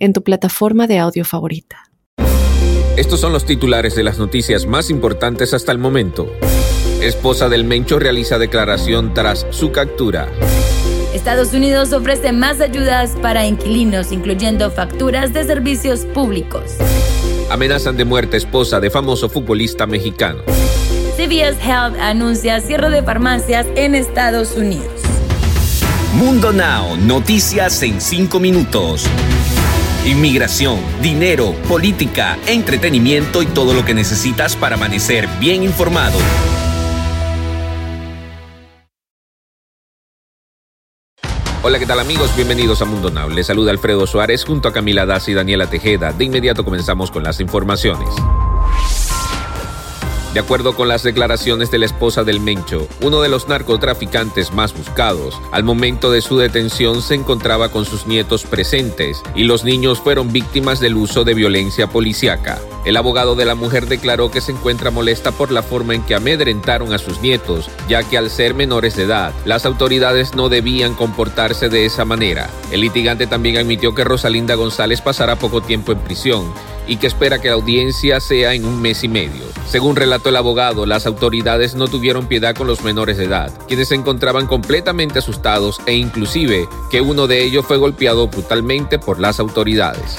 en tu plataforma de audio favorita. Estos son los titulares de las noticias más importantes hasta el momento. Esposa del Mencho realiza declaración tras su captura. Estados Unidos ofrece más ayudas para inquilinos, incluyendo facturas de servicios públicos. Amenazan de muerte esposa de famoso futbolista mexicano. CVS Health anuncia cierre de farmacias en Estados Unidos. Mundo Now, noticias en 5 minutos. Inmigración, dinero, política, entretenimiento y todo lo que necesitas para amanecer bien informado. Hola, ¿qué tal amigos? Bienvenidos a Mundo Now. Les saluda Alfredo Suárez junto a Camila Das y Daniela Tejeda. De inmediato comenzamos con las informaciones. De acuerdo con las declaraciones de la esposa del Mencho, uno de los narcotraficantes más buscados, al momento de su detención se encontraba con sus nietos presentes y los niños fueron víctimas del uso de violencia policíaca. El abogado de la mujer declaró que se encuentra molesta por la forma en que amedrentaron a sus nietos, ya que al ser menores de edad, las autoridades no debían comportarse de esa manera. El litigante también admitió que Rosalinda González pasará poco tiempo en prisión y que espera que la audiencia sea en un mes y medio. Según relató el abogado, las autoridades no tuvieron piedad con los menores de edad, quienes se encontraban completamente asustados e inclusive que uno de ellos fue golpeado brutalmente por las autoridades.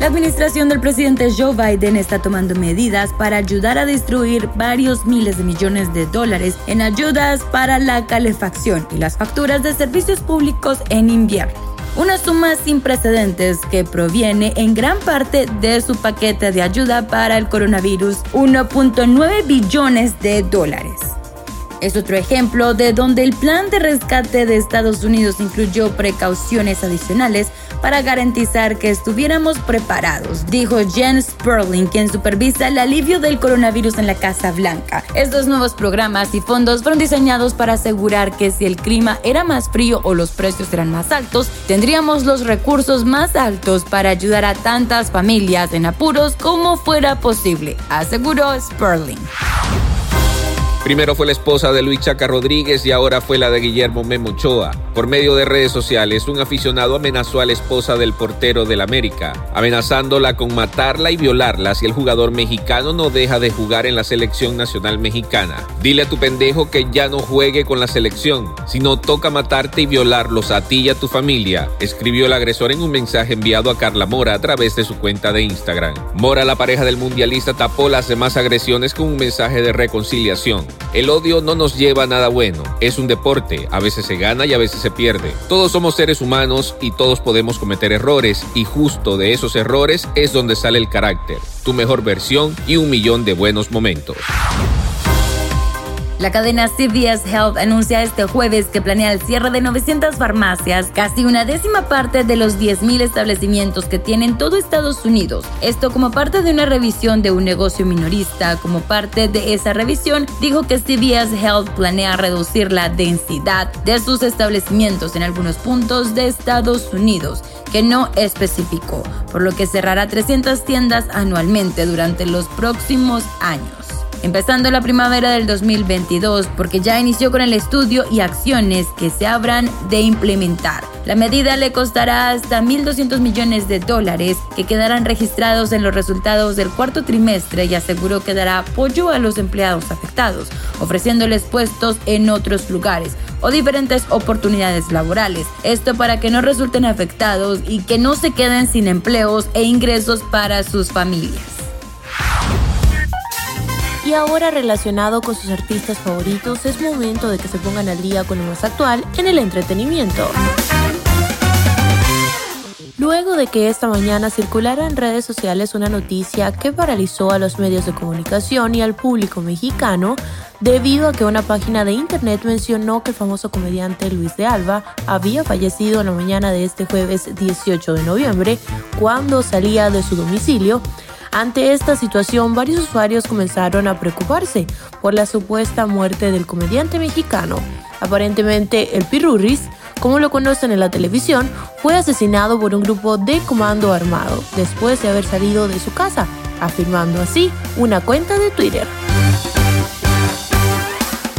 La administración del presidente Joe Biden está tomando medidas para ayudar a destruir varios miles de millones de dólares en ayudas para la calefacción y las facturas de servicios públicos en invierno una suma sin precedentes que proviene en gran parte de su paquete de ayuda para el coronavirus, 1.9 billones de dólares. Es otro ejemplo de donde el plan de rescate de Estados Unidos incluyó precauciones adicionales para garantizar que estuviéramos preparados, dijo Jen Sperling, quien supervisa el alivio del coronavirus en la Casa Blanca. Estos nuevos programas y fondos fueron diseñados para asegurar que si el clima era más frío o los precios eran más altos, tendríamos los recursos más altos para ayudar a tantas familias en apuros como fuera posible, aseguró Sperling. Primero fue la esposa de Luis Chaca Rodríguez y ahora fue la de Guillermo Memochoa. Por medio de redes sociales, un aficionado amenazó a la esposa del portero del América, amenazándola con matarla y violarla si el jugador mexicano no deja de jugar en la selección nacional mexicana. Dile a tu pendejo que ya no juegue con la selección, si no toca matarte y violarlos a ti y a tu familia, escribió el agresor en un mensaje enviado a Carla Mora a través de su cuenta de Instagram. Mora, la pareja del mundialista, tapó las demás agresiones con un mensaje de reconciliación. El odio no nos lleva a nada bueno. Es un deporte. A veces se gana y a veces se pierde. Todos somos seres humanos y todos podemos cometer errores. Y justo de esos errores es donde sale el carácter, tu mejor versión y un millón de buenos momentos. La cadena CVS Health anuncia este jueves que planea el cierre de 900 farmacias, casi una décima parte de los 10.000 establecimientos que tienen todo Estados Unidos. Esto como parte de una revisión de un negocio minorista. Como parte de esa revisión, dijo que CVS Health planea reducir la densidad de sus establecimientos en algunos puntos de Estados Unidos, que no especificó, por lo que cerrará 300 tiendas anualmente durante los próximos años empezando la primavera del 2022 porque ya inició con el estudio y acciones que se habrán de implementar. La medida le costará hasta 1.200 millones de dólares que quedarán registrados en los resultados del cuarto trimestre y aseguró que dará apoyo a los empleados afectados, ofreciéndoles puestos en otros lugares o diferentes oportunidades laborales. Esto para que no resulten afectados y que no se queden sin empleos e ingresos para sus familias y ahora relacionado con sus artistas favoritos, es momento de que se pongan al día con lo más actual en el entretenimiento. luego de que esta mañana circulara en redes sociales una noticia que paralizó a los medios de comunicación y al público mexicano debido a que una página de internet mencionó que el famoso comediante Luis de Alba había fallecido en la mañana de este jueves 18 de noviembre cuando salía de su domicilio. Ante esta situación, varios usuarios comenzaron a preocuparse por la supuesta muerte del comediante mexicano. Aparentemente, el Pirurris como lo conocen en la televisión, fue asesinado por un grupo de comando armado después de haber salido de su casa, afirmando así una cuenta de Twitter.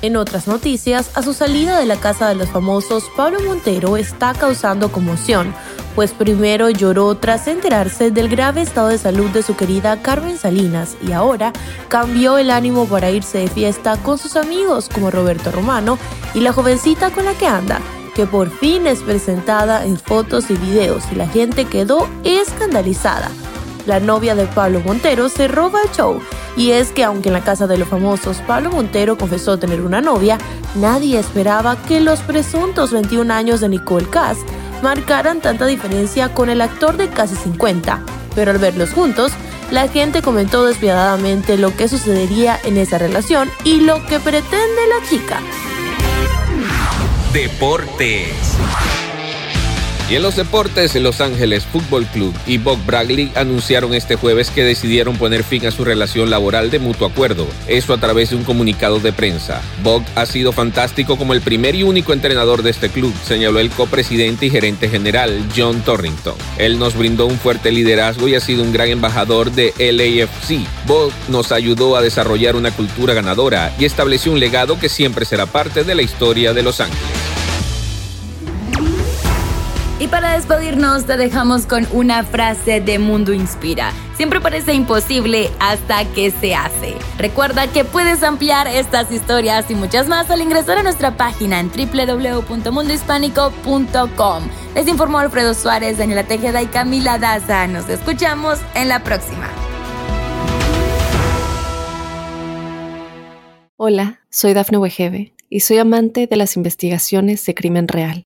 En otras noticias, a su salida de la casa de los famosos, Pablo Montero está causando conmoción, pues primero lloró tras enterarse del grave estado de salud de su querida Carmen Salinas y ahora cambió el ánimo para irse de fiesta con sus amigos como Roberto Romano y la jovencita con la que anda, que por fin es presentada en fotos y videos y la gente quedó escandalizada. La novia de Pablo Montero se roba el show y es que aunque en la casa de los famosos Pablo Montero confesó tener una novia, nadie esperaba que los presuntos 21 años de Nicole Cass marcaran tanta diferencia con el actor de casi 50. Pero al verlos juntos, la gente comentó despiadadamente lo que sucedería en esa relación y lo que pretende la chica. Deportes. Y en los deportes, Los Ángeles Football Club y Bob Bradley anunciaron este jueves que decidieron poner fin a su relación laboral de mutuo acuerdo, eso a través de un comunicado de prensa. Bob ha sido fantástico como el primer y único entrenador de este club, señaló el copresidente y gerente general John Torrington. Él nos brindó un fuerte liderazgo y ha sido un gran embajador de LAFC. Bob nos ayudó a desarrollar una cultura ganadora y estableció un legado que siempre será parte de la historia de Los Ángeles. Y para despedirnos te dejamos con una frase de Mundo Inspira. Siempre parece imposible hasta que se hace. Recuerda que puedes ampliar estas historias y muchas más al ingresar a nuestra página en www.mundohispánico.com. Les informó Alfredo Suárez, Daniela Tejeda y Camila Daza. Nos escuchamos en la próxima. Hola, soy Dafne Wegebe y soy amante de las investigaciones de crimen real.